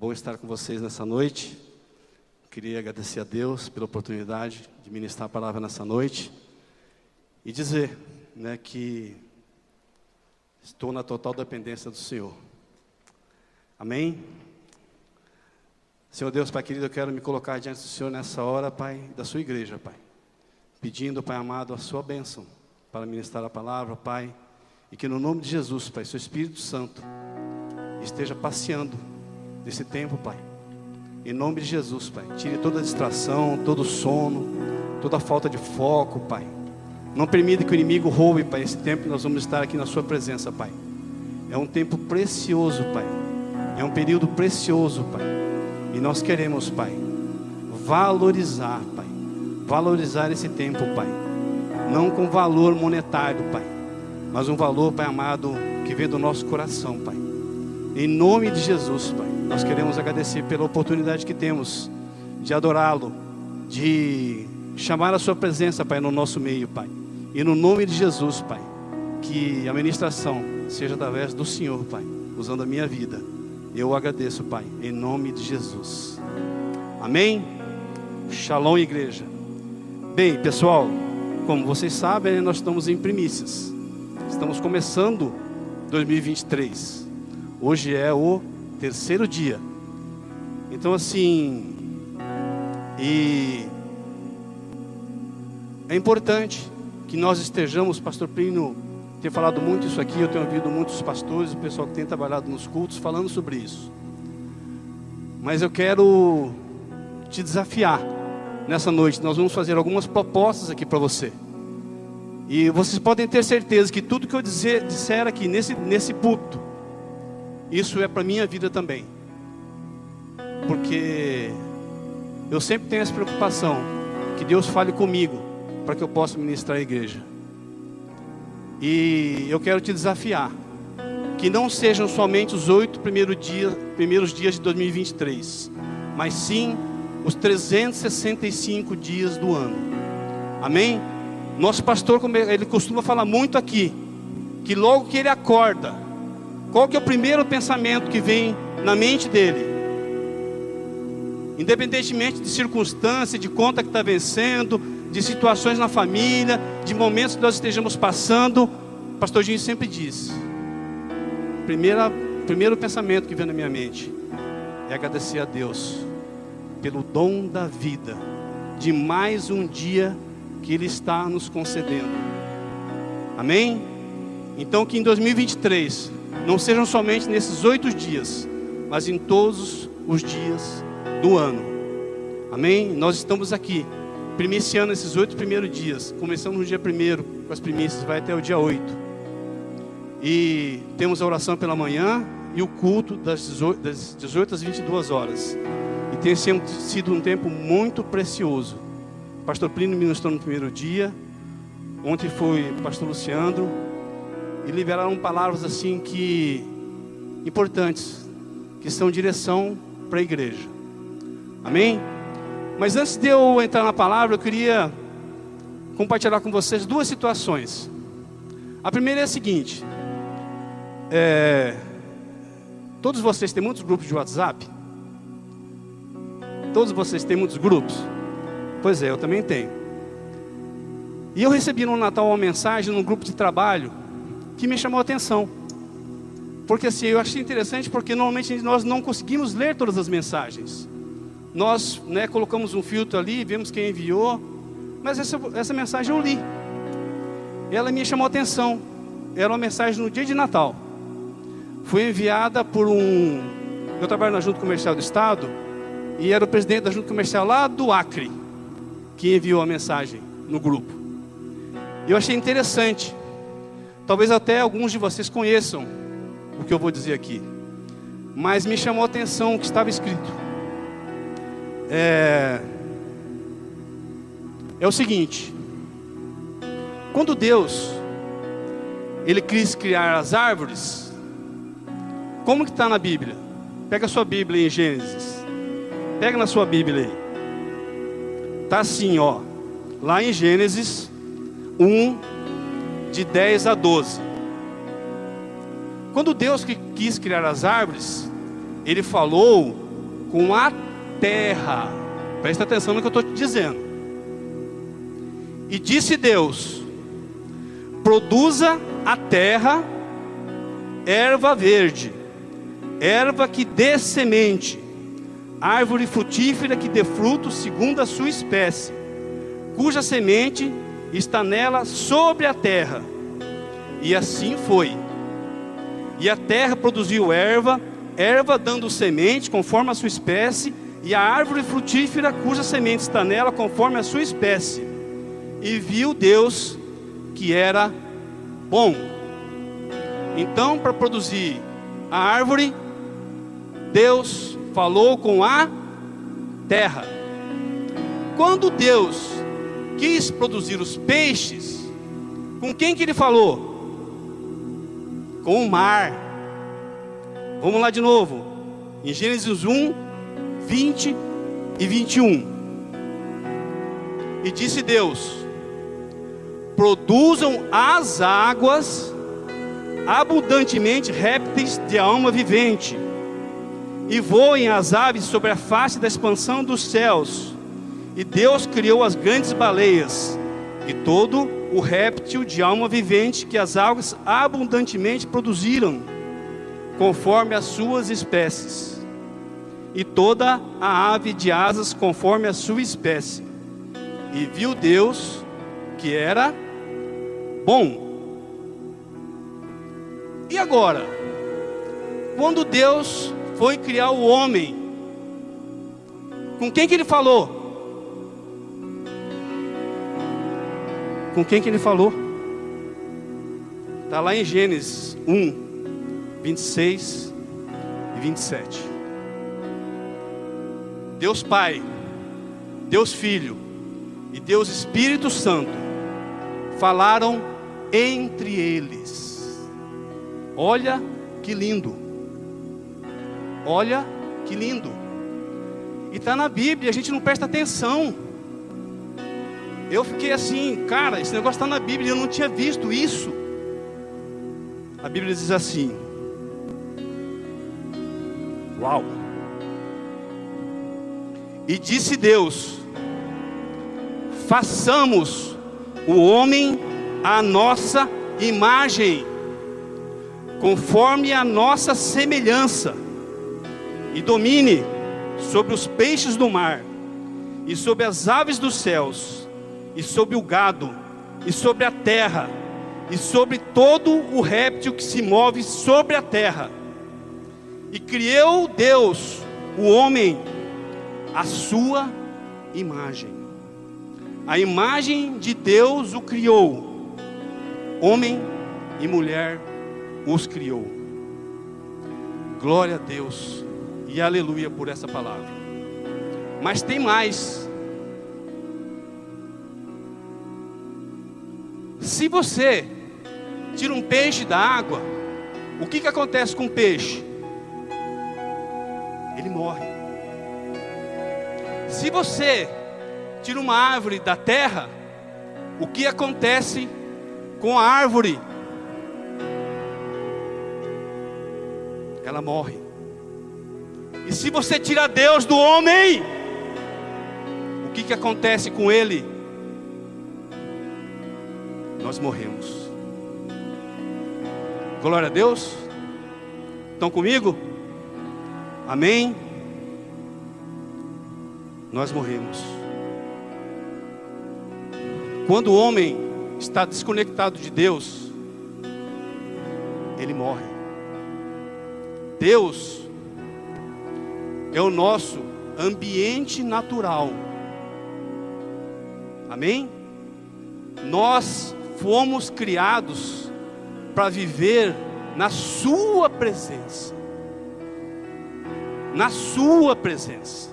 Bom estar com vocês nessa noite. Queria agradecer a Deus pela oportunidade de ministrar a palavra nessa noite e dizer, né, que estou na total dependência do Senhor. Amém? Senhor Deus, Pai querido, eu quero me colocar diante do Senhor nessa hora, Pai, da sua igreja, Pai. Pedindo, Pai amado, a sua bênção para ministrar a palavra, Pai. E que no nome de Jesus, Pai, seu Espírito Santo esteja passeando nesse tempo, Pai. Em nome de Jesus, Pai. Tire toda a distração, todo sono, toda falta de foco, Pai. Não permita que o inimigo roube, Pai, esse tempo que nós vamos estar aqui na Sua presença, Pai. É um tempo precioso, Pai. É um período precioso, Pai. E nós queremos, Pai, valorizar, Pai. Valorizar esse tempo, Pai. Não com valor monetário, Pai. Mas um valor, Pai amado, que vem do nosso coração, Pai. Em nome de Jesus, Pai. Nós queremos agradecer pela oportunidade que temos de adorá-lo, de chamar a Sua presença, Pai, no nosso meio, Pai. E no nome de Jesus, Pai, que a ministração seja através do Senhor, Pai, usando a minha vida. Eu agradeço, Pai, em nome de Jesus. Amém? Shalom, igreja. Bem, pessoal, como vocês sabem, nós estamos em primícias. Estamos começando 2023. Hoje é o terceiro dia. Então, assim, e é importante que nós estejamos, Pastor Plínio tem falado muito isso aqui, eu tenho ouvido muitos pastores, o pessoal que tem trabalhado nos cultos falando sobre isso. Mas eu quero te desafiar nessa noite. Nós vamos fazer algumas propostas aqui para você. E vocês podem ter certeza que tudo que eu dizer, disser aqui nesse, nesse púlpito, isso é para minha vida também. Porque eu sempre tenho essa preocupação que Deus fale comigo para que eu possa ministrar a igreja. E eu quero te desafiar que não sejam somente os oito primeiros dias, primeiros dias de 2023, mas sim os 365 dias do ano. Amém? Nosso pastor, ele costuma falar muito aqui, que logo que ele acorda, qual que é o primeiro pensamento que vem na mente dele? Independentemente de circunstância, de conta que está vencendo, de situações na família, de momentos que nós estejamos passando, o pastor Dinho sempre diz: primeira, primeiro pensamento que vem na minha mente é agradecer a Deus pelo dom da vida, de mais um dia que Ele está nos concedendo. Amém? Então, que em 2023 não sejam somente nesses oito dias, mas em todos os dias do ano. Amém? Nós estamos aqui primiciando esses oito primeiros dias. Começamos no dia primeiro com as primícias, vai até o dia oito. E temos a oração pela manhã e o culto das 18 às 22 horas. E tem sido um tempo muito precioso. Pastor Plínio ministrou no primeiro dia. Ontem foi pastor Luciano. E liberaram palavras assim que importantes, que são direção para a igreja. Amém? Mas antes de eu entrar na palavra, eu queria compartilhar com vocês duas situações. A primeira é a seguinte: é, todos vocês têm muitos grupos de WhatsApp? Todos vocês têm muitos grupos? Pois é, eu também tenho. E eu recebi no Natal uma mensagem num grupo de trabalho que me chamou a atenção. Porque assim, eu achei interessante porque normalmente nós não conseguimos ler todas as mensagens nós né, colocamos um filtro ali, vemos quem enviou, mas essa, essa mensagem eu li. Ela me chamou a atenção. Era uma mensagem no dia de Natal. Foi enviada por um. Eu trabalho na Junta Comercial do Estado e era o presidente da Junta Comercial lá do Acre que enviou a mensagem no grupo. Eu achei interessante. Talvez até alguns de vocês conheçam o que eu vou dizer aqui. mas me chamou a atenção o que estava escrito. É, é o seguinte: quando Deus ele quis criar as árvores, como que está na Bíblia? Pega a sua Bíblia em Gênesis. Pega na sua Bíblia aí. Tá assim, ó. Lá em Gênesis 1 de 10 a 12. Quando Deus quis criar as árvores, ele falou com a terra. Presta atenção no que eu estou te dizendo. E disse Deus: produza a terra erva verde, erva que dê semente, árvore frutífera que dê fruto segundo a sua espécie, cuja semente está nela sobre a terra. E assim foi. E a terra produziu erva, erva dando semente conforme a sua espécie, e a árvore frutífera cuja semente está nela conforme a sua espécie. E viu Deus que era bom. Então, para produzir a árvore, Deus falou com a terra. Quando Deus quis produzir os peixes, com quem que ele falou? Com o mar. Vamos lá de novo. Em Gênesis 1, 20 e 21. E disse Deus: Produzam as águas abundantemente répteis de alma vivente, e voem as aves sobre a face da expansão dos céus. E Deus criou as grandes baleias e todo o réptil de alma vivente que as águas abundantemente produziram, conforme as suas espécies, e toda a ave de asas conforme a sua espécie. E viu Deus que era bom. E agora, quando Deus foi criar o homem, com quem que ele falou? Com quem que ele falou? Está lá em Gênesis 1, 26 e 27. Deus Pai, Deus Filho e Deus Espírito Santo falaram entre eles. Olha que lindo. Olha que lindo. E está na Bíblia, a gente não presta atenção. Eu fiquei assim, cara, esse negócio está na Bíblia, eu não tinha visto isso. A Bíblia diz assim: Uau! E disse Deus: Façamos o homem a nossa imagem, conforme a nossa semelhança, e domine sobre os peixes do mar, e sobre as aves dos céus, e sobre o gado, e sobre a terra, e sobre todo o réptil que se move sobre a terra. E criou Deus o homem a sua imagem. A imagem de Deus o criou, homem e mulher os criou. Glória a Deus e aleluia por essa palavra. Mas tem mais. Se você tira um peixe da água, o que, que acontece com o peixe? Ele morre. Se você tira uma árvore da terra, o que acontece com a árvore? Ela morre. E se você tira Deus do homem, o que, que acontece com ele? Nós morremos. Glória a Deus. Estão comigo? Amém? Nós morremos. Quando o homem está desconectado de Deus, ele morre. Deus é o nosso ambiente natural. Amém? Nós fomos criados para viver na Sua presença. na Sua presença.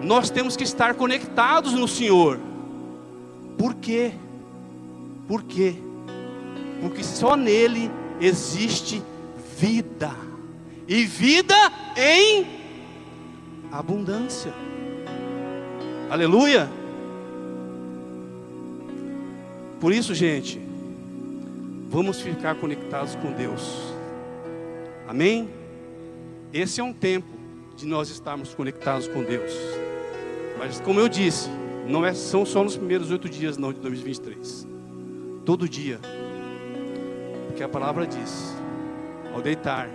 Nós temos que estar conectados no Senhor. Por quê? Por quê? Porque só nele existe vida, e vida em abundância. Aleluia. Por isso, gente, vamos ficar conectados com Deus. Amém? Esse é um tempo de nós estarmos conectados com Deus. Mas como eu disse, não é, são só nos primeiros oito dias não de 2023. Todo dia. Porque a palavra diz, ao deitar,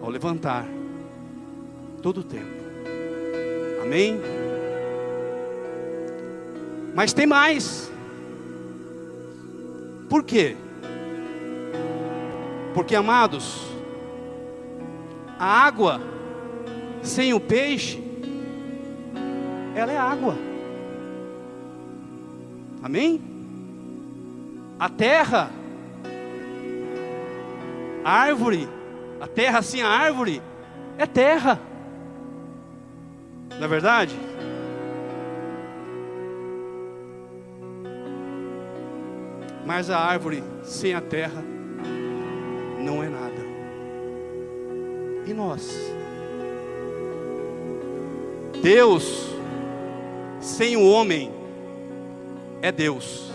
ao levantar, todo o tempo. Amém? Mas tem mais. Por quê? Porque, amados, a água sem o peixe, ela é água. Amém? A terra, a árvore, a terra sem a árvore, é terra. Não é verdade? Mas a árvore sem a terra não é nada. E nós? Deus sem o homem é Deus.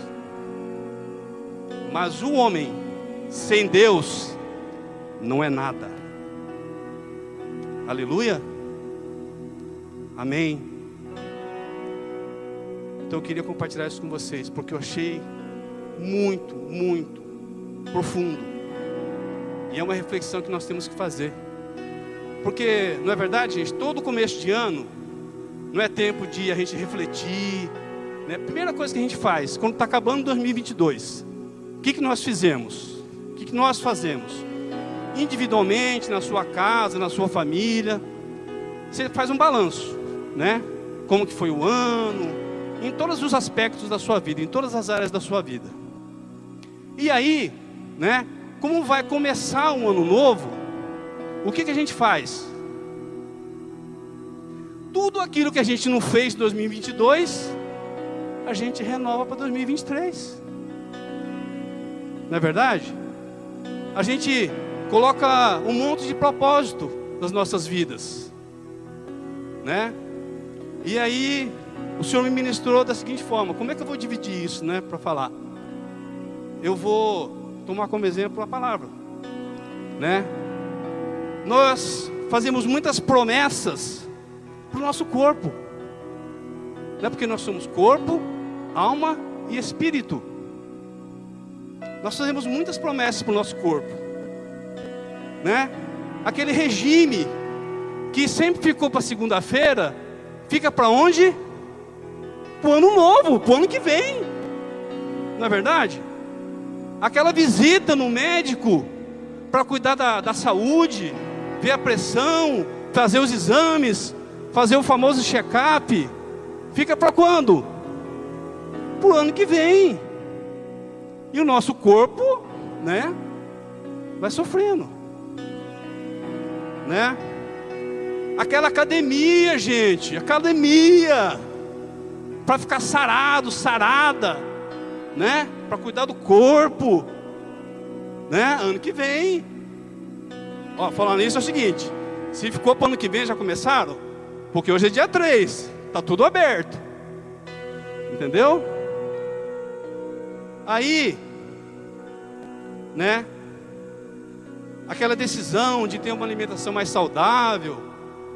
Mas o homem sem Deus não é nada. Aleluia. Amém. Então eu queria compartilhar isso com vocês, porque eu achei muito, muito profundo. E é uma reflexão que nós temos que fazer. Porque, não é verdade, gente? Todo começo de ano não é tempo de a gente refletir. Né? Primeira coisa que a gente faz, quando está acabando 2022, o que, que nós fizemos? O que, que nós fazemos? Individualmente, na sua casa, na sua família, você faz um balanço, né? Como que foi o ano, em todos os aspectos da sua vida, em todas as áreas da sua vida. E aí, né? Como vai começar um ano novo, o que, que a gente faz? Tudo aquilo que a gente não fez em 2022, a gente renova para 2023. Não é verdade? A gente coloca um monte de propósito nas nossas vidas, né? E aí o Senhor me ministrou da seguinte forma: como é que eu vou dividir isso, né, para falar? Eu vou tomar como exemplo a palavra, né? Nós fazemos muitas promessas para o nosso corpo, não é porque nós somos corpo, alma e espírito. Nós fazemos muitas promessas para o nosso corpo, né? Aquele regime que sempre ficou para segunda-feira, fica para onde? Para o ano novo, para o ano que vem. Não é verdade? Aquela visita no médico para cuidar da, da saúde, ver a pressão, fazer os exames, fazer o famoso check-up, fica para quando? Para o ano que vem. E o nosso corpo, né, vai sofrendo, né? Aquela academia, gente, academia, para ficar sarado, sarada, né? Para cuidar do corpo, né? Ano que vem. Ó, falando isso é o seguinte: se ficou para ano que vem, já começaram? Porque hoje é dia 3, tá tudo aberto. Entendeu? Aí, né? Aquela decisão de ter uma alimentação mais saudável,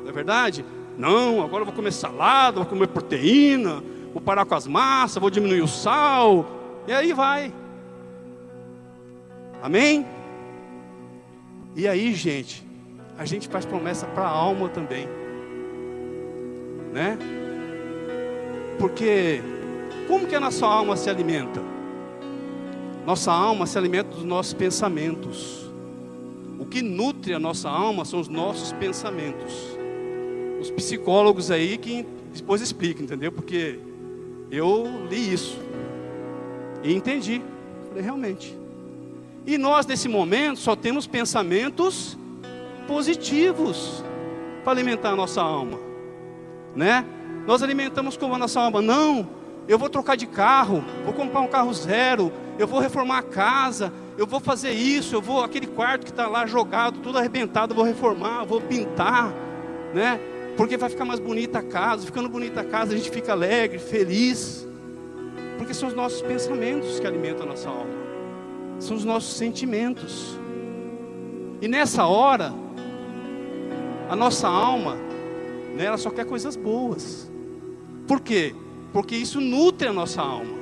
não é verdade? Não, agora eu vou comer salada, vou comer proteína, vou parar com as massas, vou diminuir o sal, e aí vai. Amém? E aí, gente, a gente faz promessa para a alma também, né? Porque como que a nossa alma se alimenta? Nossa alma se alimenta dos nossos pensamentos. O que nutre a nossa alma são os nossos pensamentos. Os psicólogos aí que depois explicam, entendeu? Porque eu li isso e entendi. Falei, realmente. E nós, nesse momento, só temos pensamentos positivos para alimentar a nossa alma, né? Nós alimentamos como a nossa alma, não, eu vou trocar de carro, vou comprar um carro zero, eu vou reformar a casa, eu vou fazer isso, eu vou aquele quarto que está lá jogado, tudo arrebentado, vou reformar, vou pintar, né? Porque vai ficar mais bonita a casa, ficando bonita a casa, a gente fica alegre, feliz. Porque são os nossos pensamentos que alimentam a nossa alma. São os nossos sentimentos. E nessa hora, a nossa alma, né, ela só quer coisas boas. Por quê? Porque isso nutre a nossa alma.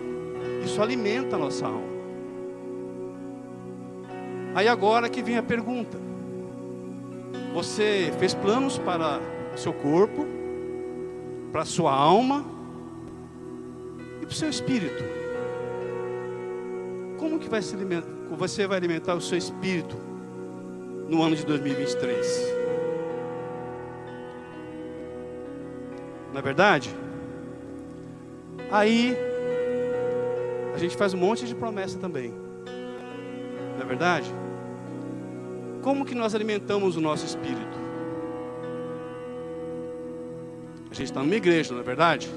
Isso alimenta a nossa alma. Aí agora que vem a pergunta. Você fez planos para o seu corpo, para a sua alma e para o seu espírito. Como que vai se alimentar, você vai alimentar o seu espírito no ano de 2023? Na é verdade? Aí a gente faz um monte de promessa também. Não é verdade? Como que nós alimentamos o nosso espírito? A gente está numa igreja, não é verdade?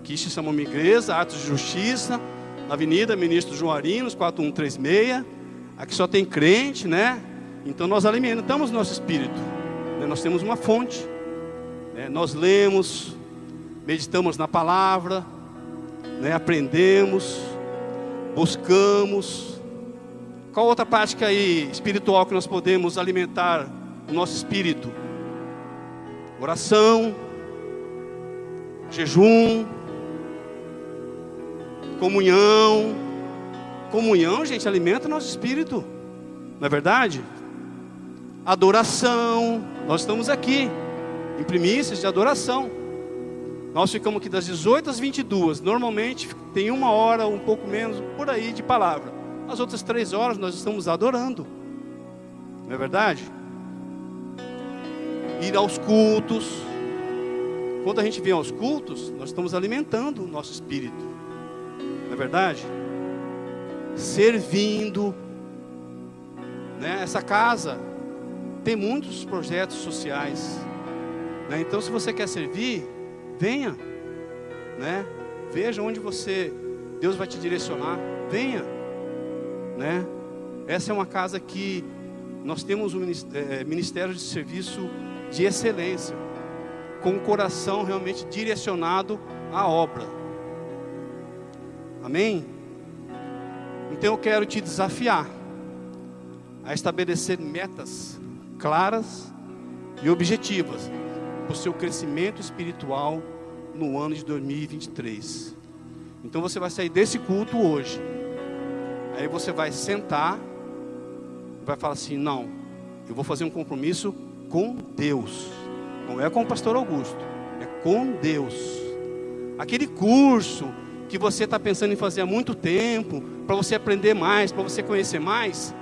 Aqui se chama uma igreja, Atos de Justiça, na Avenida Ministro João Arinos, 4136. Aqui só tem crente, né? Então nós alimentamos nosso espírito. Né? Nós temos uma fonte. Né? Nós lemos, meditamos na palavra, né? aprendemos, buscamos. Qual outra prática aí espiritual que nós podemos alimentar o nosso espírito? Oração, jejum, comunhão. Comunhão, gente, alimenta nosso espírito, não é verdade? Adoração, nós estamos aqui, em primícias de adoração. Nós ficamos aqui das 18 às 22. Normalmente tem uma hora, um pouco menos, por aí de palavra. As outras três horas nós estamos adorando. Não é verdade? Ir aos cultos. Quando a gente vem aos cultos, nós estamos alimentando o nosso espírito. Não é verdade? Servindo. Né? Essa casa tem muitos projetos sociais. Né? Então, se você quer servir, venha, né? Veja onde você, Deus vai te direcionar, venha, né? Essa é uma casa que nós temos um é, ministério de serviço de excelência, com o coração realmente direcionado à obra. Amém? Então eu quero te desafiar a estabelecer metas claras e objetivas para o seu crescimento espiritual no ano de 2023. Então você vai sair desse culto hoje. Aí você vai sentar e vai falar assim: não, eu vou fazer um compromisso com Deus. Não é com o pastor Augusto, é com Deus. Aquele curso que você está pensando em fazer há muito tempo, para você aprender mais, para você conhecer mais,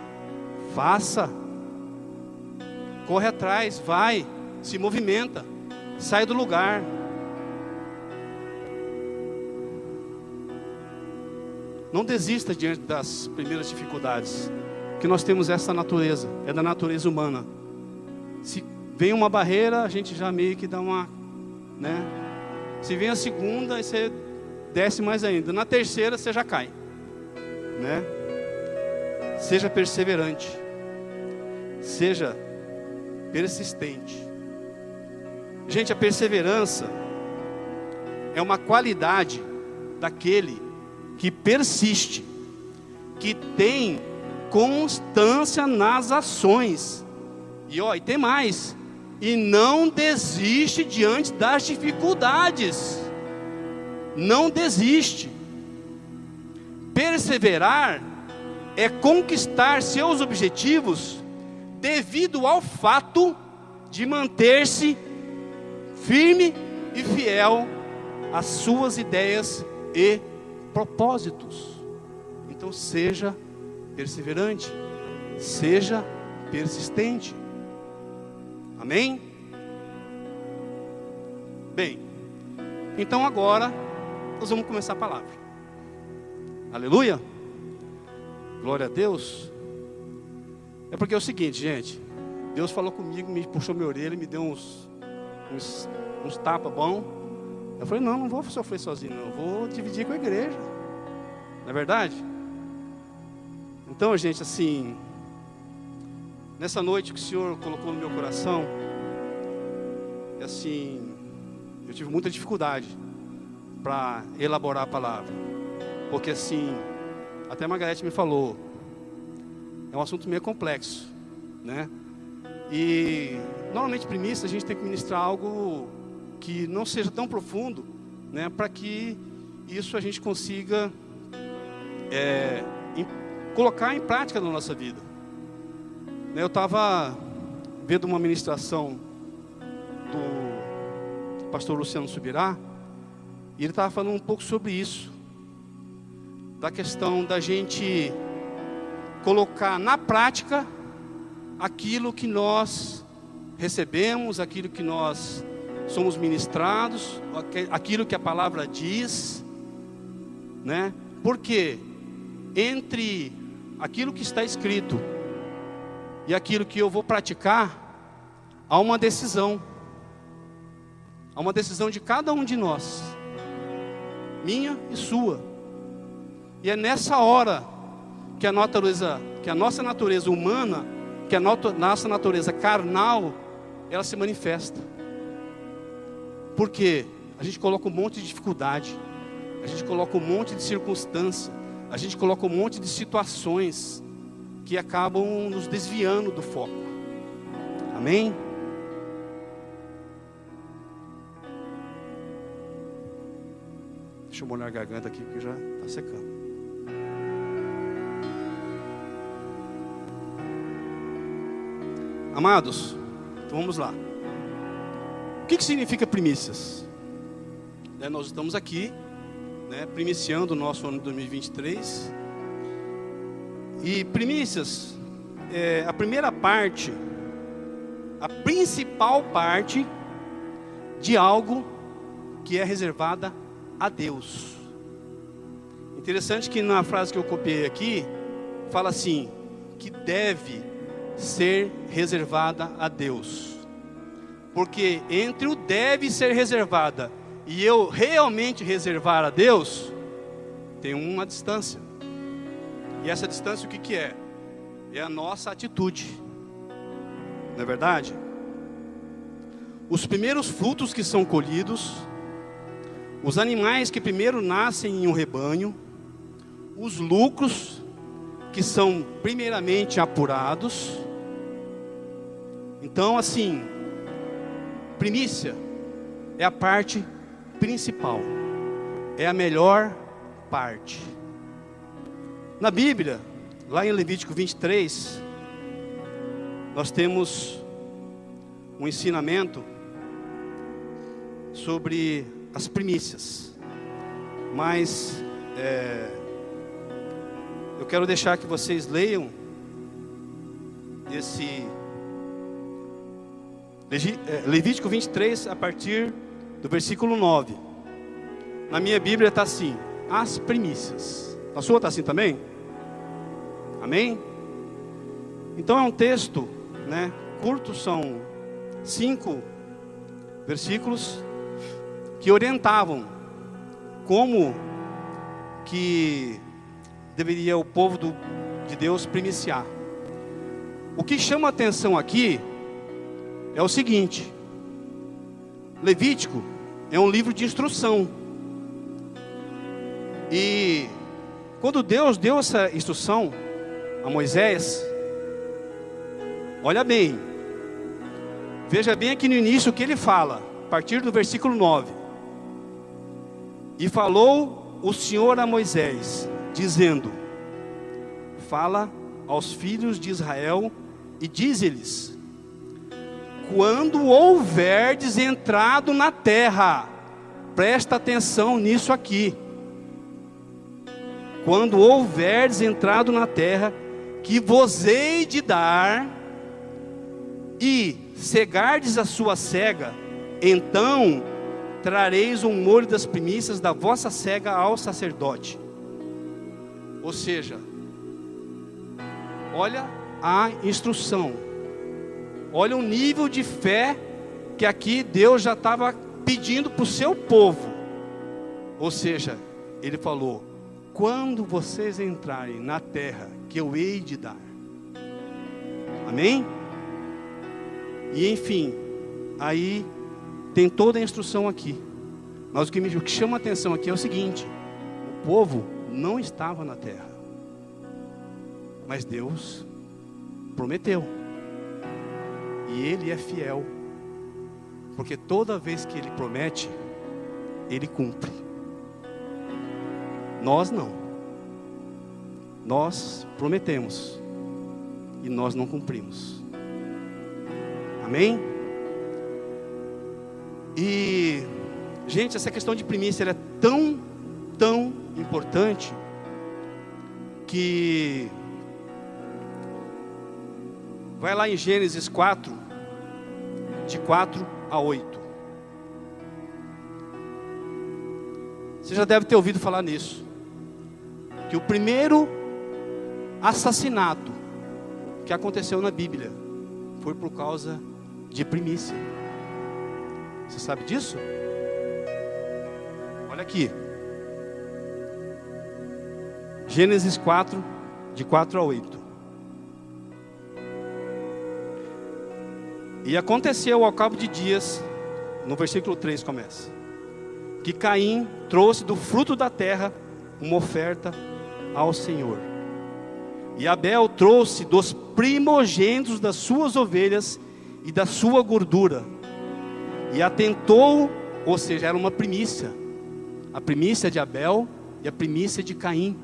faça. Corre atrás, vai, se movimenta. Sai do lugar. Não desista diante das primeiras dificuldades, que nós temos essa natureza, é da natureza humana. Se vem uma barreira, a gente já meio que dá uma, né? Se vem a segunda, você desce mais ainda. Na terceira, você já cai, né? Seja perseverante, seja persistente. Gente, a perseverança é uma qualidade daquele que persiste, que tem constância nas ações. E ó, e tem mais, e não desiste diante das dificuldades. Não desiste. Perseverar é conquistar seus objetivos devido ao fato de manter-se firme e fiel às suas ideias e propósitos. Então seja perseverante, seja persistente. Amém? Bem, então agora nós vamos começar a palavra. Aleluia. Glória a Deus. É porque é o seguinte, gente. Deus falou comigo, me puxou minha orelha, me deu uns, uns, uns tapas bom. Eu falei, não, não vou sofrer sozinho, não. Vou dividir com a igreja. Não é verdade? Então, gente, assim, nessa noite que o Senhor colocou no meu coração, é assim, eu tive muita dificuldade para elaborar a palavra. Porque assim, até a Margarete me falou, é um assunto meio complexo, né? E normalmente primícia a gente tem que ministrar algo que não seja tão profundo, né? Para que isso a gente consiga é, em, colocar em prática na nossa vida. Né, eu estava vendo uma ministração do pastor Luciano Subirá, e ele estava falando um pouco sobre isso, da questão da gente colocar na prática aquilo que nós recebemos, aquilo que nós somos ministrados, aquilo que a palavra diz, né? Porque entre aquilo que está escrito e aquilo que eu vou praticar, há uma decisão. Há uma decisão de cada um de nós, minha e sua. E é nessa hora que a natureza, que a nossa natureza humana, que a nossa natureza carnal, ela se manifesta. Porque a gente coloca um monte de dificuldade, a gente coloca um monte de circunstância, a gente coloca um monte de situações que acabam nos desviando do foco. Amém? Deixa eu molhar a garganta aqui porque já está secando. Amados, então vamos lá. O que, que significa primícias? É, nós estamos aqui, né, primiciando o nosso ano de 2023. E primícias, é, a primeira parte, a principal parte de algo que é reservada a Deus. Interessante que na frase que eu copiei aqui, fala assim: que deve ser reservada a Deus. Porque entre o deve ser reservada e eu realmente reservar a Deus, tem uma distância. E essa distância o que, que é? É a nossa atitude. Não é verdade? Os primeiros frutos que são colhidos, os animais que primeiro nascem em um rebanho, os lucros que são primeiramente apurados, então, assim, primícia é a parte principal, é a melhor parte. Na Bíblia, lá em Levítico 23, nós temos um ensinamento sobre as primícias, mas é, eu quero deixar que vocês leiam esse é, Levítico 23, a partir do versículo 9. Na minha Bíblia está assim: as primícias. Na sua está assim também? Amém? Então é um texto, né? Curto, são cinco versículos que orientavam como que deveria o povo do, de Deus primiciar. O que chama atenção aqui é o seguinte: Levítico é um livro de instrução. E quando Deus deu essa instrução a Moisés, olha bem, veja bem aqui no início o que ele fala, a partir do versículo 9. E falou o Senhor a Moisés, dizendo: Fala aos filhos de Israel e diz-lhes: quando houverdes entrado na terra, presta atenção nisso aqui. Quando houverdes entrado na terra, que vos hei de dar, e cegardes a sua cega, então trareis um molho das primícias da vossa cega ao sacerdote. Ou seja, olha a instrução olha o nível de fé que aqui Deus já estava pedindo para o seu povo. Ou seja, ele falou: quando vocês entrarem na terra que eu hei de dar. Amém? E enfim, aí tem toda a instrução aqui. Mas o que, me, o que chama a atenção aqui é o seguinte: o povo não estava na terra, mas Deus prometeu, e Ele é fiel, porque toda vez que Ele promete, Ele cumpre. Nós não, nós prometemos e nós não cumprimos. Amém? E, gente, essa questão de primícia é tão, tão importante que vai lá em Gênesis 4, de 4 a 8. Você já deve ter ouvido falar nisso. Que o primeiro assassinato que aconteceu na Bíblia foi por causa de primícia. Você sabe disso? Olha aqui. Gênesis 4, de 4 a 8. E aconteceu ao cabo de dias, no versículo 3 começa, que Caim trouxe do fruto da terra uma oferta ao Senhor. E Abel trouxe dos primogênitos das suas ovelhas e da sua gordura. E atentou, ou seja, era uma primícia. A primícia de Abel e a primícia de Caim.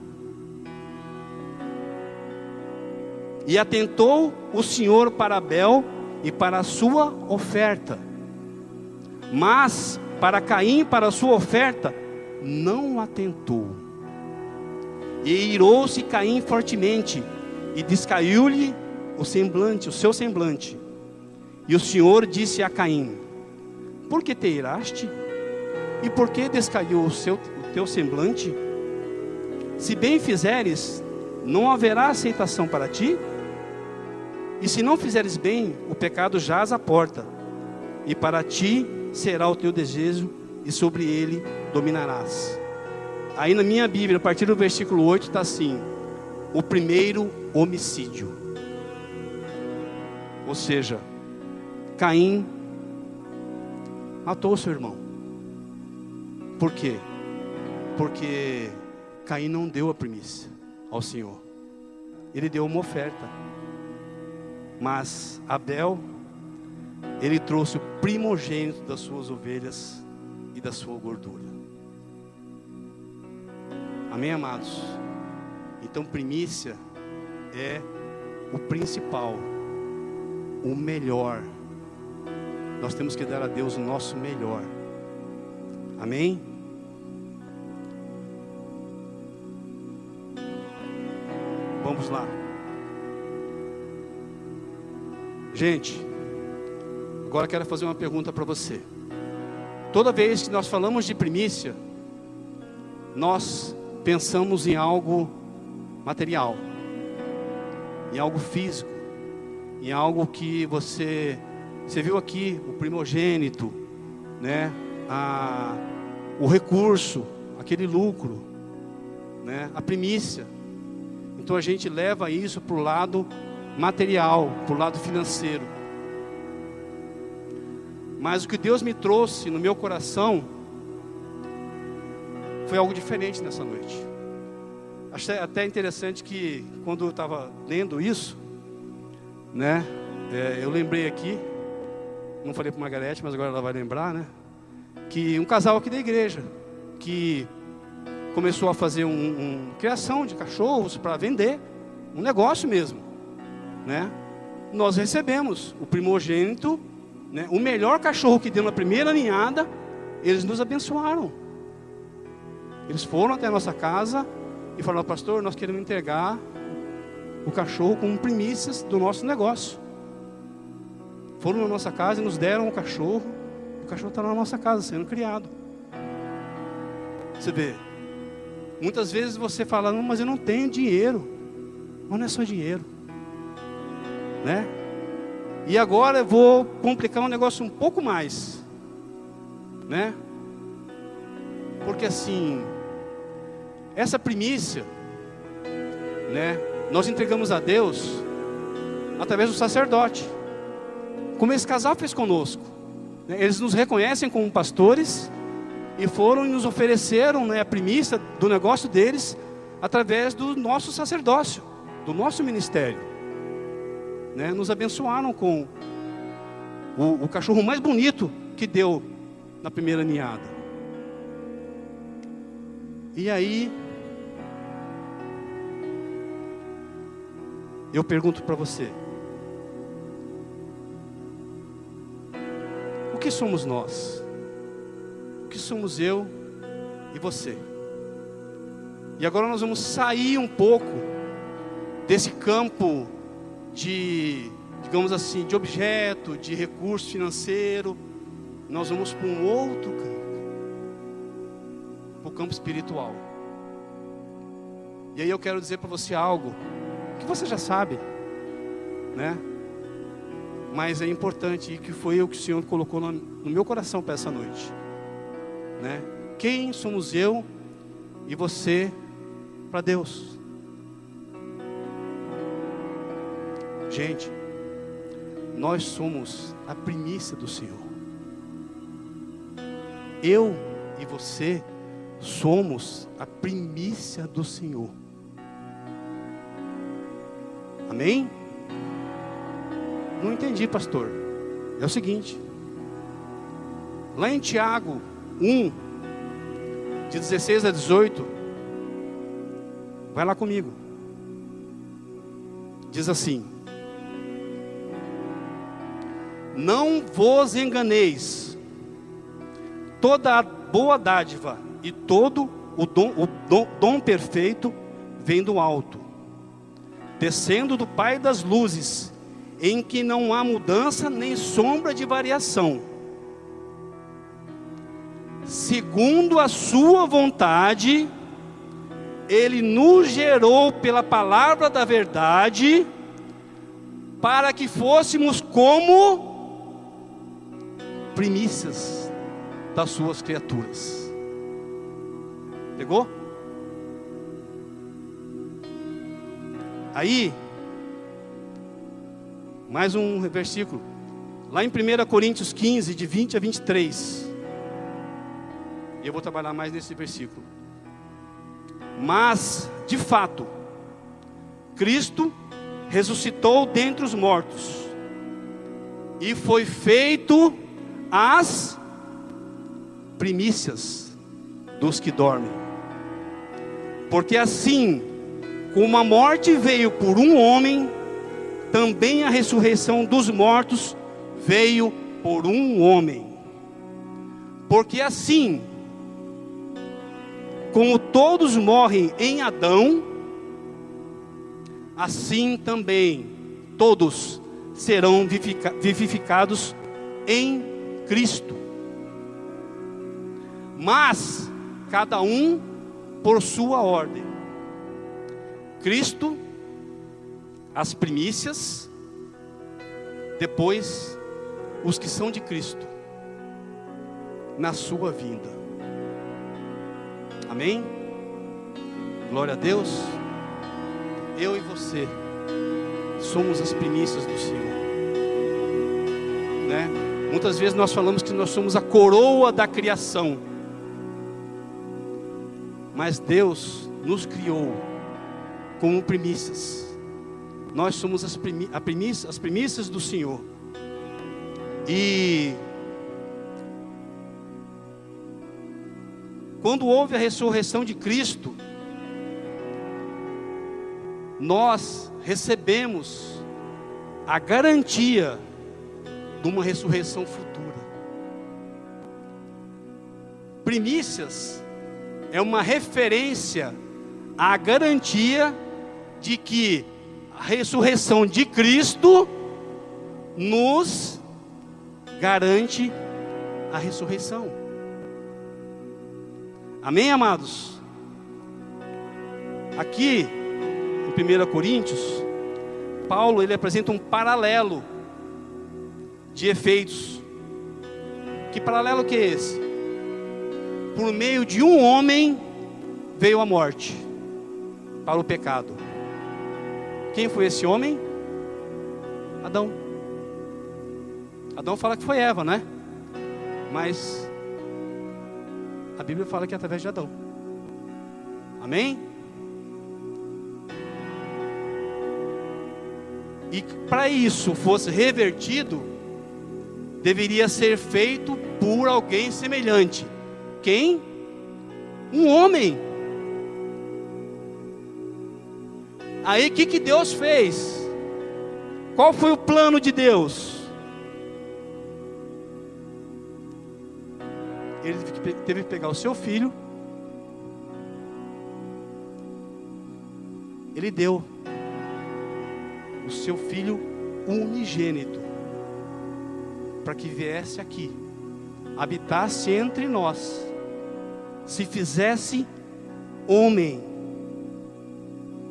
E atentou o Senhor para Abel e para a sua oferta. Mas para Caim, para a sua oferta, não atentou. E irou-se Caim fortemente, e descaiu-lhe o semblante, o seu semblante. E o Senhor disse a Caim: Por que te iraste? E por que descaiu o, seu, o teu semblante? Se bem fizeres, não haverá aceitação para ti? E se não fizeres bem, o pecado jaz à porta, e para ti será o teu desejo, e sobre ele dominarás. Aí na minha Bíblia, a partir do versículo 8, está assim: o primeiro homicídio. Ou seja, Caim matou seu irmão. Por quê? Porque Caim não deu a primícia ao Senhor. Ele deu uma oferta. Mas Abel, ele trouxe o primogênito das suas ovelhas e da sua gordura. Amém, amados? Então, primícia é o principal, o melhor. Nós temos que dar a Deus o nosso melhor. Amém? Vamos lá. Gente, agora quero fazer uma pergunta para você. Toda vez que nós falamos de primícia, nós pensamos em algo material, em algo físico, em algo que você você viu aqui o primogênito, né? A, o recurso, aquele lucro, né? A primícia. Então a gente leva isso para o lado material, para o lado financeiro. Mas o que Deus me trouxe no meu coração foi algo diferente nessa noite. Achei até interessante que quando eu estava lendo isso, né, é, eu lembrei aqui, não falei para Margarete, mas agora ela vai lembrar, né, que um casal aqui da igreja que começou a fazer um, um criação de cachorros para vender, um negócio mesmo, né? Nós recebemos o primogênito, né, o melhor cachorro que deu na primeira ninhada, eles nos abençoaram. Eles foram até a nossa casa e falaram, pastor, nós queremos entregar o cachorro como primícias do nosso negócio. Foram na nossa casa e nos deram o cachorro. O cachorro está na nossa casa, sendo criado. Você vê, muitas vezes você fala, não, mas eu não tenho dinheiro. Mas não é só dinheiro. Né? E agora eu vou complicar um negócio um pouco mais, né? Porque assim, essa primícia, né? Nós entregamos a Deus através do sacerdote, como esse casal fez conosco. Né? Eles nos reconhecem como pastores e foram e nos ofereceram né, a primícia do negócio deles através do nosso sacerdócio, do nosso ministério né, nos abençoaram com o, o cachorro mais bonito que deu na primeira ninhada. E aí, eu pergunto para você: que somos nós? O que somos eu e você? E agora nós vamos sair um pouco desse campo de, digamos assim, de objeto, de recurso financeiro, nós vamos para um outro campo, para o campo espiritual. E aí eu quero dizer para você algo que você já sabe, né? Mas é importante e que foi o que o Senhor colocou no, meu coração para essa noite, né? Quem somos eu e você para Deus? Gente, nós somos a primícia do Senhor. Eu e você somos a primícia do Senhor. Amém? Não entendi, pastor. É o seguinte. Lá em Tiago 1, de 16 a 18, vai lá comigo. Diz assim: Não vos enganeis, toda a boa dádiva e todo o dom, o dom, dom perfeito vem do alto, descendo do Pai das luzes, em que não há mudança nem sombra de variação. Segundo a sua vontade, ele nos gerou pela palavra da verdade, para que fôssemos como primícias das suas criaturas. Pegou? Aí, mais um versículo, lá em 1 Coríntios 15, de 20 a 23. E eu vou trabalhar mais nesse versículo. Mas, de fato, Cristo ressuscitou dentre os mortos e foi feito as primícias dos que dormem. Porque assim como a morte veio por um homem, também a ressurreição dos mortos veio por um homem. Porque assim como todos morrem em Adão, assim também todos serão vivificados em Cristo. Mas cada um por sua ordem. Cristo, as primícias, depois os que são de Cristo, na sua vinda. Amém? Glória a Deus. Eu e você somos as primícias do Senhor, né? Muitas vezes nós falamos que nós somos a coroa da criação. Mas Deus nos criou como primícias. Nós somos as, primi as primícias do Senhor. E quando houve a ressurreição de Cristo, nós recebemos a garantia de uma ressurreição futura. Primícias é uma referência à garantia de que a ressurreição de Cristo nos garante a ressurreição. Amém, amados? Aqui, em 1 Coríntios, Paulo ele apresenta um paralelo de efeitos. Que paralelo que é esse? Por meio de um homem veio a morte para o pecado. Quem foi esse homem? Adão. Adão fala que foi Eva, né? Mas a Bíblia fala que é através de Adão. Amém? E para isso fosse revertido, deveria ser feito por alguém semelhante. Quem? Um homem. Aí o que, que Deus fez? Qual foi o plano de Deus? Ele teve que pegar o seu filho. Ele deu o seu filho unigênito para que viesse aqui, habitasse entre nós, se fizesse homem.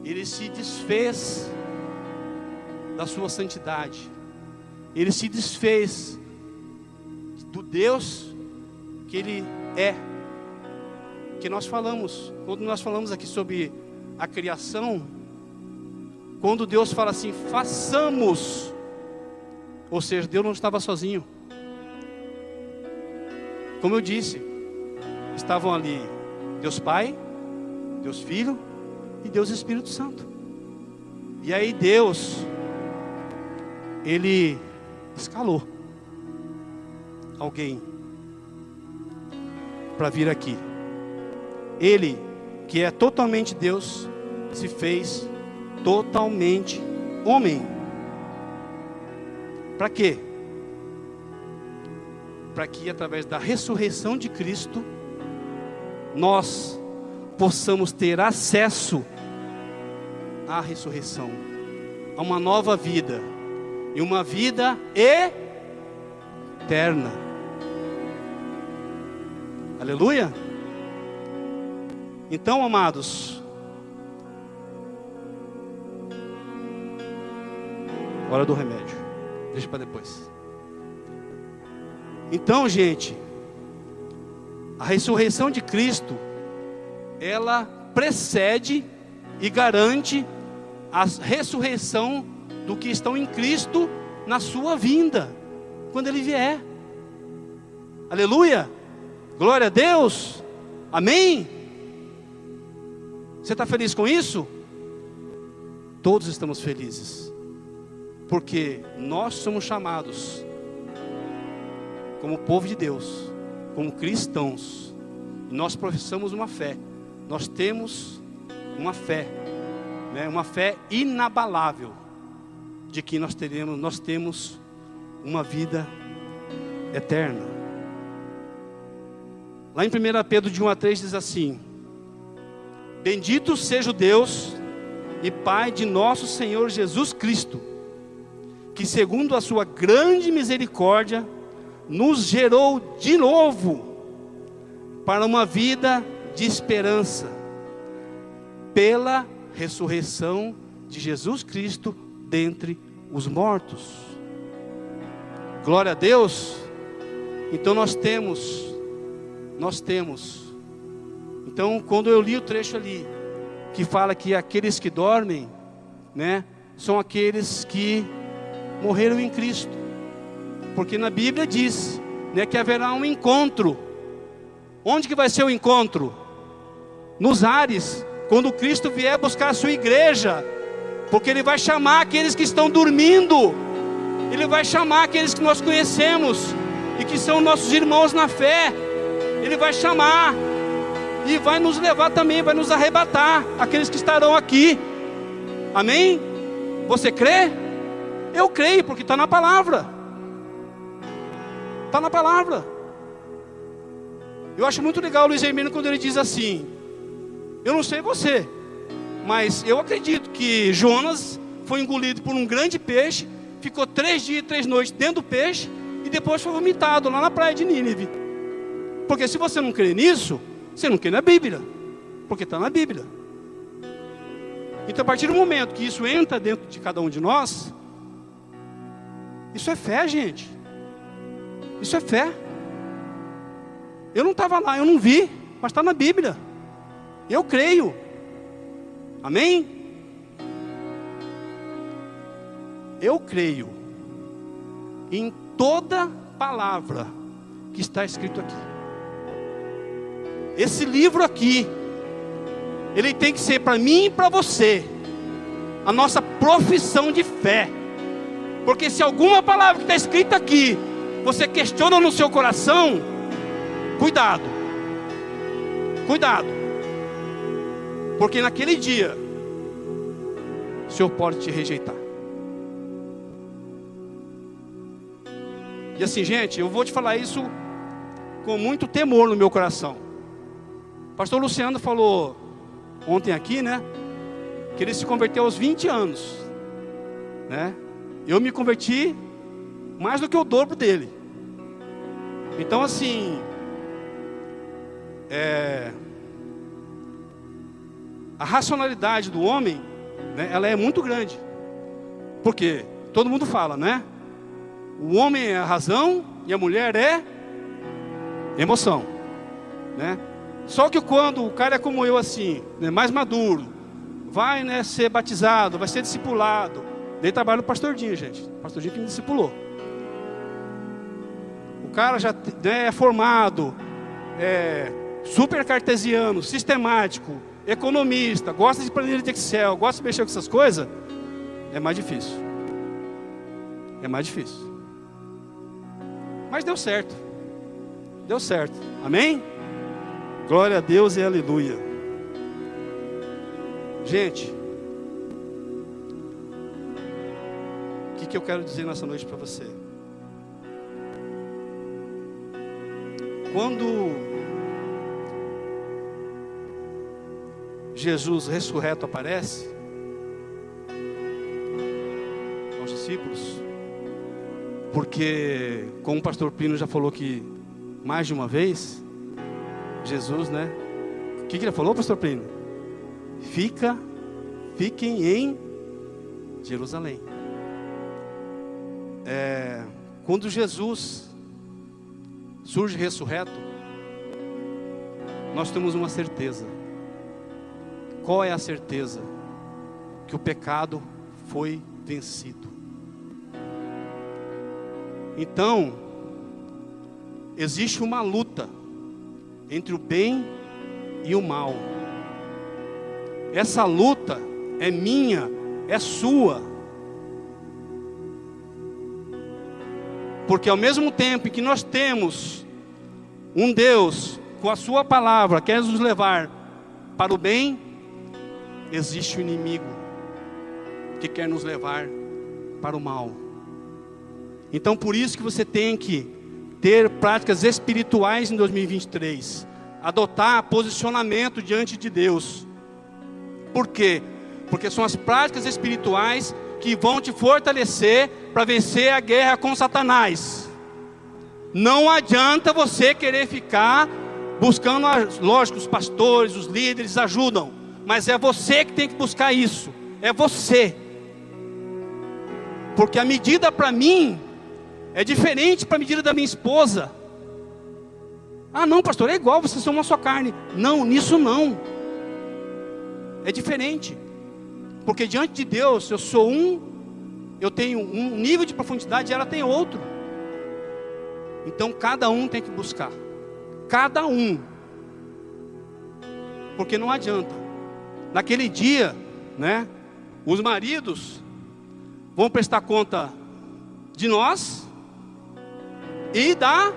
Ele se desfez da sua santidade. Ele se desfez do Deus que ele é. Que nós falamos, quando nós falamos aqui sobre a criação, quando Deus fala assim, façamos, ou seja, Deus não estava sozinho. Como eu disse, estavam ali Deus Pai, Deus Filho e Deus Espírito Santo. E aí Deus, Ele escalou alguém para vir aqui. Ele, que é totalmente Deus, se fez totalmente homem. Para quê? Para que através da ressurreição de Cristo nós possamos ter acesso à ressurreição, a uma nova vida e uma vida eterna. Aleluia? Então, amados, hora do remédio, deixa para depois. Então, gente, a ressurreição de Cristo, ela precede e garante a ressurreição do que estão em Cristo na sua vinda, quando Ele vier. Aleluia! Glória a Deus. Amém? Você está feliz com isso? Todos estamos felizes. Porque nós somos chamados, como povo de Deus, como cristãos, nós professamos uma fé. Nós temos uma fé, né, uma fé inabalável de que nós teremos, nós temos uma vida eterna. Lá em 1 Pedro de 1 a 3 diz assim: Bendito seja o Deus e Pai de nosso Senhor Jesus Cristo, que segundo a sua grande misericórdia nos gerou de novo para uma vida de esperança pela ressurreição de Jesus Cristo dentre os mortos. Glória a Deus. Então nós temos nós temos. Então, quando eu li o trecho ali, que fala que aqueles que dormem, né, são aqueles que morreram em Cristo. Porque na Bíblia diz, né, que haverá um encontro. Onde que vai ser o encontro? Nos ares, quando Cristo vier buscar a sua igreja, porque ele vai chamar aqueles que estão dormindo. Ele vai chamar aqueles que nós conhecemos e que são nossos irmãos na fé. Ele vai chamar e vai nos levar também, vai nos arrebatar, aqueles que estarão aqui. Amém? Você crê? Eu creio, porque está na palavra. Está na palavra. Eu acho muito legal o Luiz Hermino quando ele diz assim: Eu não sei você, mas eu acredito que Jonas foi engolido por um grande peixe, ficou três dias e três noites dentro do peixe e depois foi vomitado lá na praia de Nínive. Porque se você não crê nisso, você não crê na Bíblia. Porque está na Bíblia. Então, a partir do momento que isso entra dentro de cada um de nós, isso é fé, gente. Isso é fé. Eu não estava lá, eu não vi, mas está na Bíblia. Eu creio. Amém? Eu creio em toda palavra que está escrito aqui. Esse livro aqui, ele tem que ser para mim e para você a nossa profissão de fé. Porque se alguma palavra que está escrita aqui você questiona no seu coração, cuidado, cuidado, porque naquele dia o Senhor pode te rejeitar. E assim, gente, eu vou te falar isso com muito temor no meu coração. O pastor Luciano falou ontem aqui, né? Que ele se converteu aos 20 anos, né? Eu me converti mais do que o dobro dele. Então, assim, é, a racionalidade do homem, né, ela é muito grande. Porque todo mundo fala, né? O homem é a razão e a mulher é emoção, né? Só que quando o cara é como eu assim, né, mais maduro, vai né, ser batizado, vai ser discipulado, daí trabalha o pastor Dinho, gente. O pastor Dinho que me discipulou cara já né, é formado, é, super cartesiano, sistemático, economista, gosta de planilha de Excel, gosta de mexer com essas coisas, é mais difícil. É mais difícil. Mas deu certo. Deu certo. Amém? Glória a Deus e aleluia. Gente, o que, que eu quero dizer nessa noite para você? Quando Jesus ressurreto aparece aos discípulos, porque, como o pastor Pino já falou que mais de uma vez, Jesus, né? O que, que ele falou, pastor Pino? Fica, fiquem em Jerusalém. É, quando Jesus surge ressurreto, nós temos uma certeza. Qual é a certeza? Que o pecado foi vencido. Então, existe uma luta entre o bem e o mal. Essa luta é minha, é sua. Porque ao mesmo tempo que nós temos um Deus com a sua palavra quer nos levar para o bem, existe o um inimigo que quer nos levar para o mal. Então por isso que você tem que ter práticas espirituais em 2023, adotar posicionamento diante de Deus. Por quê? Porque são as práticas espirituais que vão te fortalecer para vencer a guerra com Satanás. Não adianta você querer ficar buscando, lógico, os pastores, os líderes ajudam, mas é você que tem que buscar isso. É você. Porque a medida para mim é diferente para a medida da minha esposa. Ah, não, pastor, é igual, vocês são uma só carne. Não, nisso não. É diferente. Porque diante de Deus eu sou um, eu tenho um nível de profundidade e ela tem outro. Então cada um tem que buscar. Cada um. Porque não adianta. Naquele dia, né? Os maridos vão prestar conta de nós e da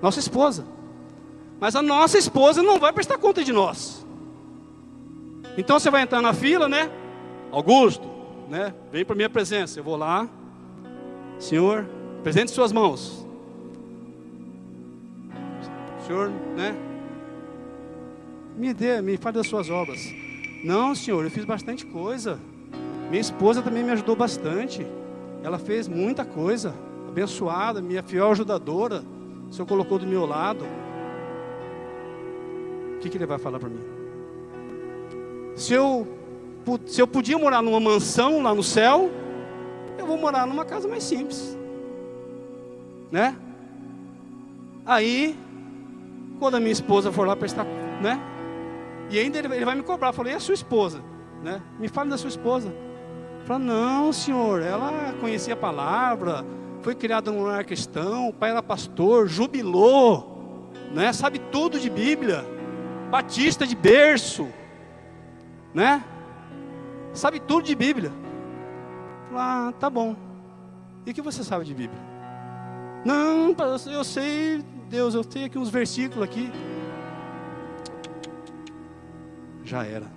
nossa esposa. Mas a nossa esposa não vai prestar conta de nós. Então você vai entrar na fila, né? Augusto, né? Vem para minha presença. Eu vou lá. Senhor, presente suas mãos. Senhor, né? Me dê, me fale das suas obras. Não, Senhor, eu fiz bastante coisa. Minha esposa também me ajudou bastante. Ela fez muita coisa. Abençoada, minha fiel ajudadora. O Senhor colocou do meu lado. O que, que ele vai falar para mim? Se eu, se eu podia morar numa mansão lá no céu, eu vou morar numa casa mais simples. né? Aí, quando a minha esposa for lá prestar, né? E ainda ele, ele vai me cobrar. Falei, e a sua esposa? Né? Me fale da sua esposa. Falei, não, senhor, ela conhecia a palavra, foi criada num lar cristão, o pai era pastor, jubilou, né? Sabe tudo de Bíblia, batista de berço, né? Sabe tudo de Bíblia. Falei, ah, tá bom. E o que você sabe de Bíblia? Não, eu sei, Deus, eu tenho aqui uns versículos aqui. Já era.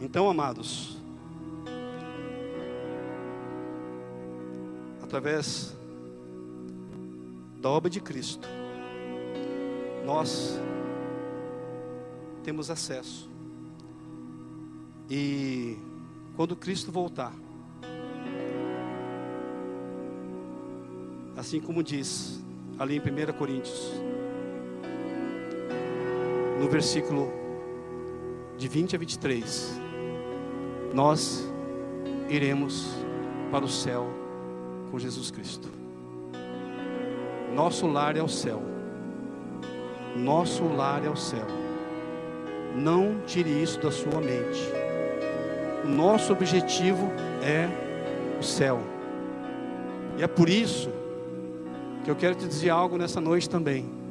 Então, amados, através da obra de Cristo, nós temos acesso. E quando Cristo voltar, assim como diz ali em 1 Coríntios, no versículo de 20 a 23, nós iremos para o céu com Jesus Cristo. Nosso lar é o céu. Nosso lar é o céu. Não tire isso da sua mente. O nosso objetivo é o céu. E é por isso que eu quero te dizer algo nessa noite também.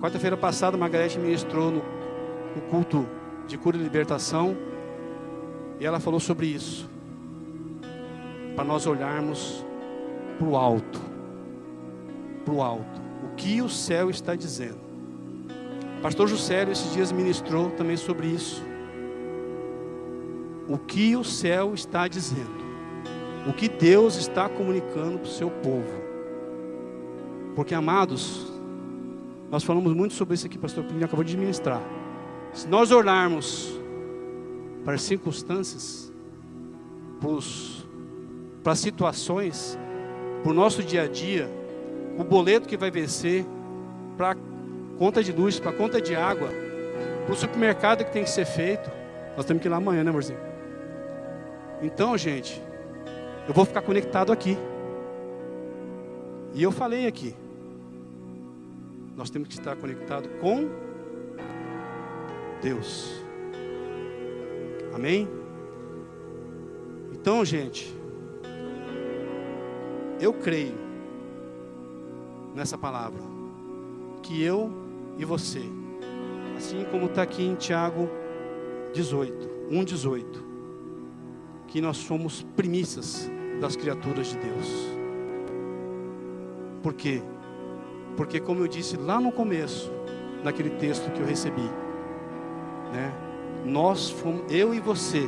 Quarta-feira passada, Margarete ministrou no, no culto de cura e libertação, e ela falou sobre isso, para nós olharmos para o alto, para o alto, o que o céu está dizendo. Pastor Juscelio esses dias ministrou também sobre isso. O que o céu está dizendo, o que Deus está comunicando para o seu povo. Porque, amados, nós falamos muito sobre isso aqui, pastor Pinho acabou de ministrar. Se nós olharmos para as circunstâncias, para as situações, para o nosso dia a dia, o boleto que vai vencer, para a conta de luz, para a conta de água, para o supermercado que tem que ser feito. Nós temos que ir lá amanhã, né, amorzinho? Então, gente, eu vou ficar conectado aqui. E eu falei aqui. Nós temos que estar conectado com Deus. Amém? Então, gente, eu creio nessa palavra que eu e você, assim como está aqui em Tiago 18, 1,18, que nós somos primícias das criaturas de Deus. Por quê? Porque, como eu disse lá no começo, naquele texto que eu recebi, né? Nós fomos, eu e você,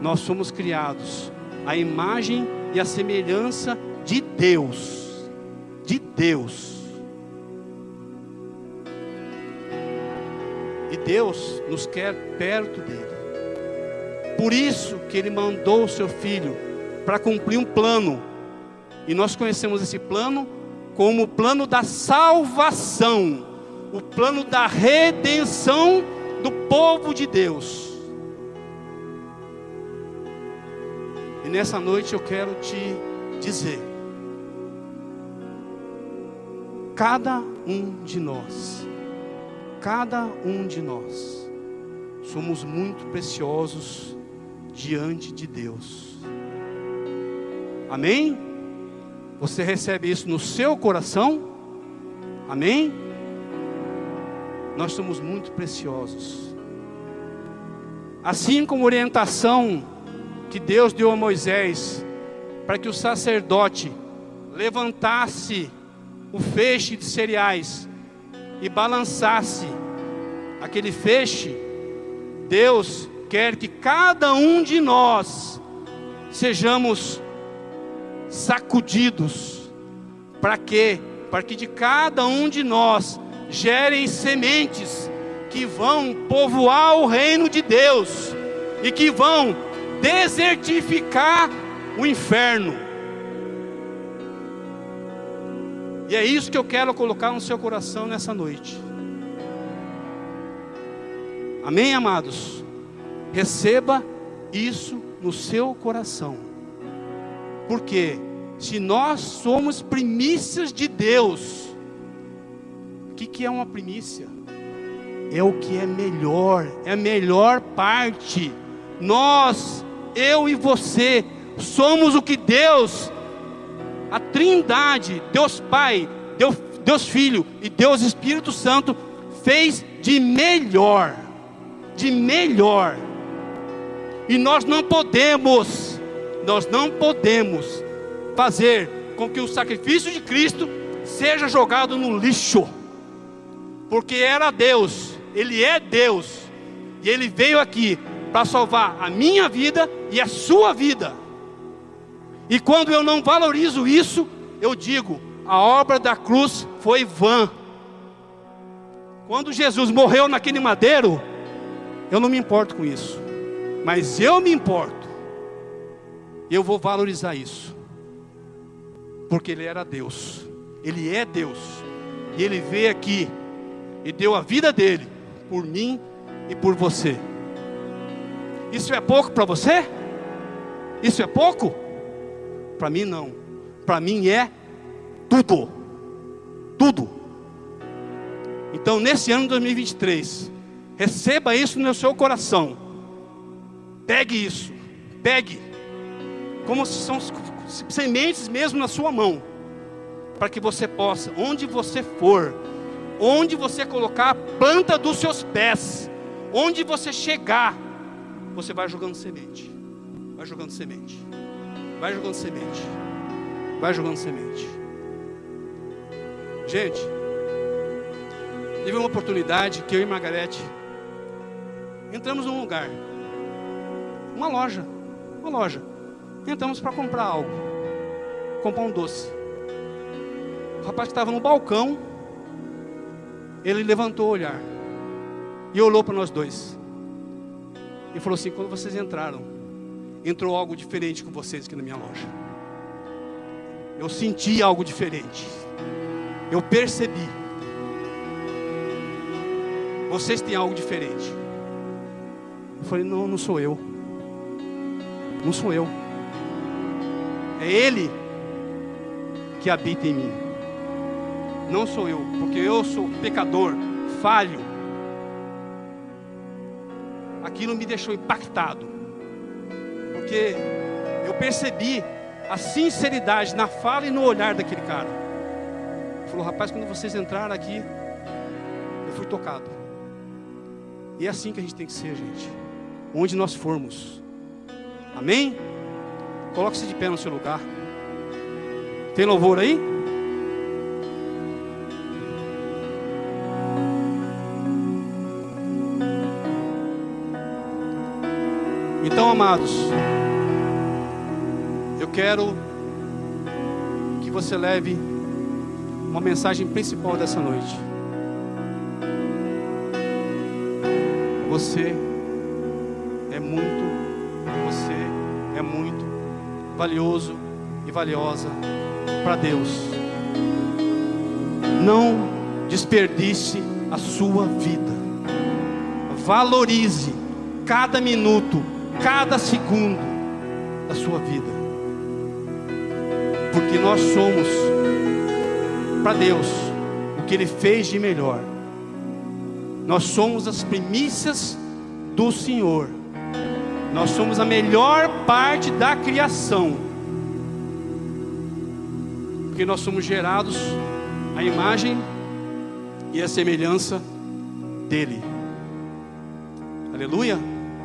nós somos criados à imagem e à semelhança de Deus, de Deus. E Deus nos quer perto dele. Por isso que ele mandou o seu filho para cumprir um plano. E nós conhecemos esse plano como o plano da salvação, o plano da redenção do povo de Deus. E nessa noite eu quero te dizer: cada um de nós, cada um de nós, somos muito preciosos diante de Deus. Amém? Você recebe isso no seu coração? Amém? Nós somos muito preciosos. Assim como orientação que Deus deu a Moisés para que o sacerdote levantasse o feixe de cereais e balançasse aquele feixe, Deus quer que cada um de nós sejamos sacudidos. Para quê? Para que de cada um de nós gerem sementes que vão povoar o reino de Deus e que vão desertificar o inferno. E é isso que eu quero colocar no seu coração nessa noite. Amém, amados? Receba isso no seu coração. Por quê? Se nós somos primícias de Deus, o que, que é uma primícia? É o que é melhor, é a melhor parte. Nós, eu e você, somos o que Deus, a Trindade, Deus Pai, Deus, Deus Filho e Deus Espírito Santo fez de melhor, de melhor. E nós não podemos, nós não podemos fazer com que o sacrifício de Cristo seja jogado no lixo, porque era Deus, Ele é Deus, e Ele veio aqui para salvar a minha vida e a sua vida. E quando eu não valorizo isso, eu digo: a obra da cruz foi vã. Quando Jesus morreu naquele madeiro, eu não me importo com isso, mas eu me importo, eu vou valorizar isso porque ele era Deus, ele é Deus, e ele veio aqui e deu a vida dele por mim e por você. Isso é pouco para você? Isso é pouco? Para mim não. Para mim é tudo. Tudo. Então, nesse ano de 2023, receba isso no seu coração. Pegue isso. Pegue. Como se são sementes mesmo na sua mão, para que você possa, onde você for, onde você colocar a planta dos seus pés, onde você chegar, você vai jogando semente, vai jogando semente, vai jogando semente, vai jogando semente. Gente, teve uma oportunidade que eu e Margarete entramos num lugar, uma loja, uma loja entramos para comprar algo, comprar um doce. O rapaz que estava no balcão, ele levantou o olhar e olhou para nós dois e falou assim: quando vocês entraram, entrou algo diferente com vocês aqui na minha loja. Eu senti algo diferente. Eu percebi. Vocês têm algo diferente. Eu falei: não, não sou eu. Não sou eu. É Ele que habita em mim. Não sou eu, porque eu sou pecador, falho. Aquilo me deixou impactado, porque eu percebi a sinceridade na fala e no olhar daquele cara. Falou, rapaz, quando vocês entraram aqui, eu fui tocado. E é assim que a gente tem que ser, gente. Onde nós formos. Amém? Coloque-se de pé no seu lugar. Tem louvor aí? Então, amados, eu quero que você leve uma mensagem principal dessa noite. Você é muito, você é muito valioso e valiosa para Deus. Não desperdice a sua vida. Valorize cada minuto, cada segundo da sua vida. Porque nós somos para Deus o que Ele fez de melhor. Nós somos as primícias do Senhor. Nós somos a melhor parte da criação. Porque nós somos gerados à imagem e à semelhança dele. Aleluia.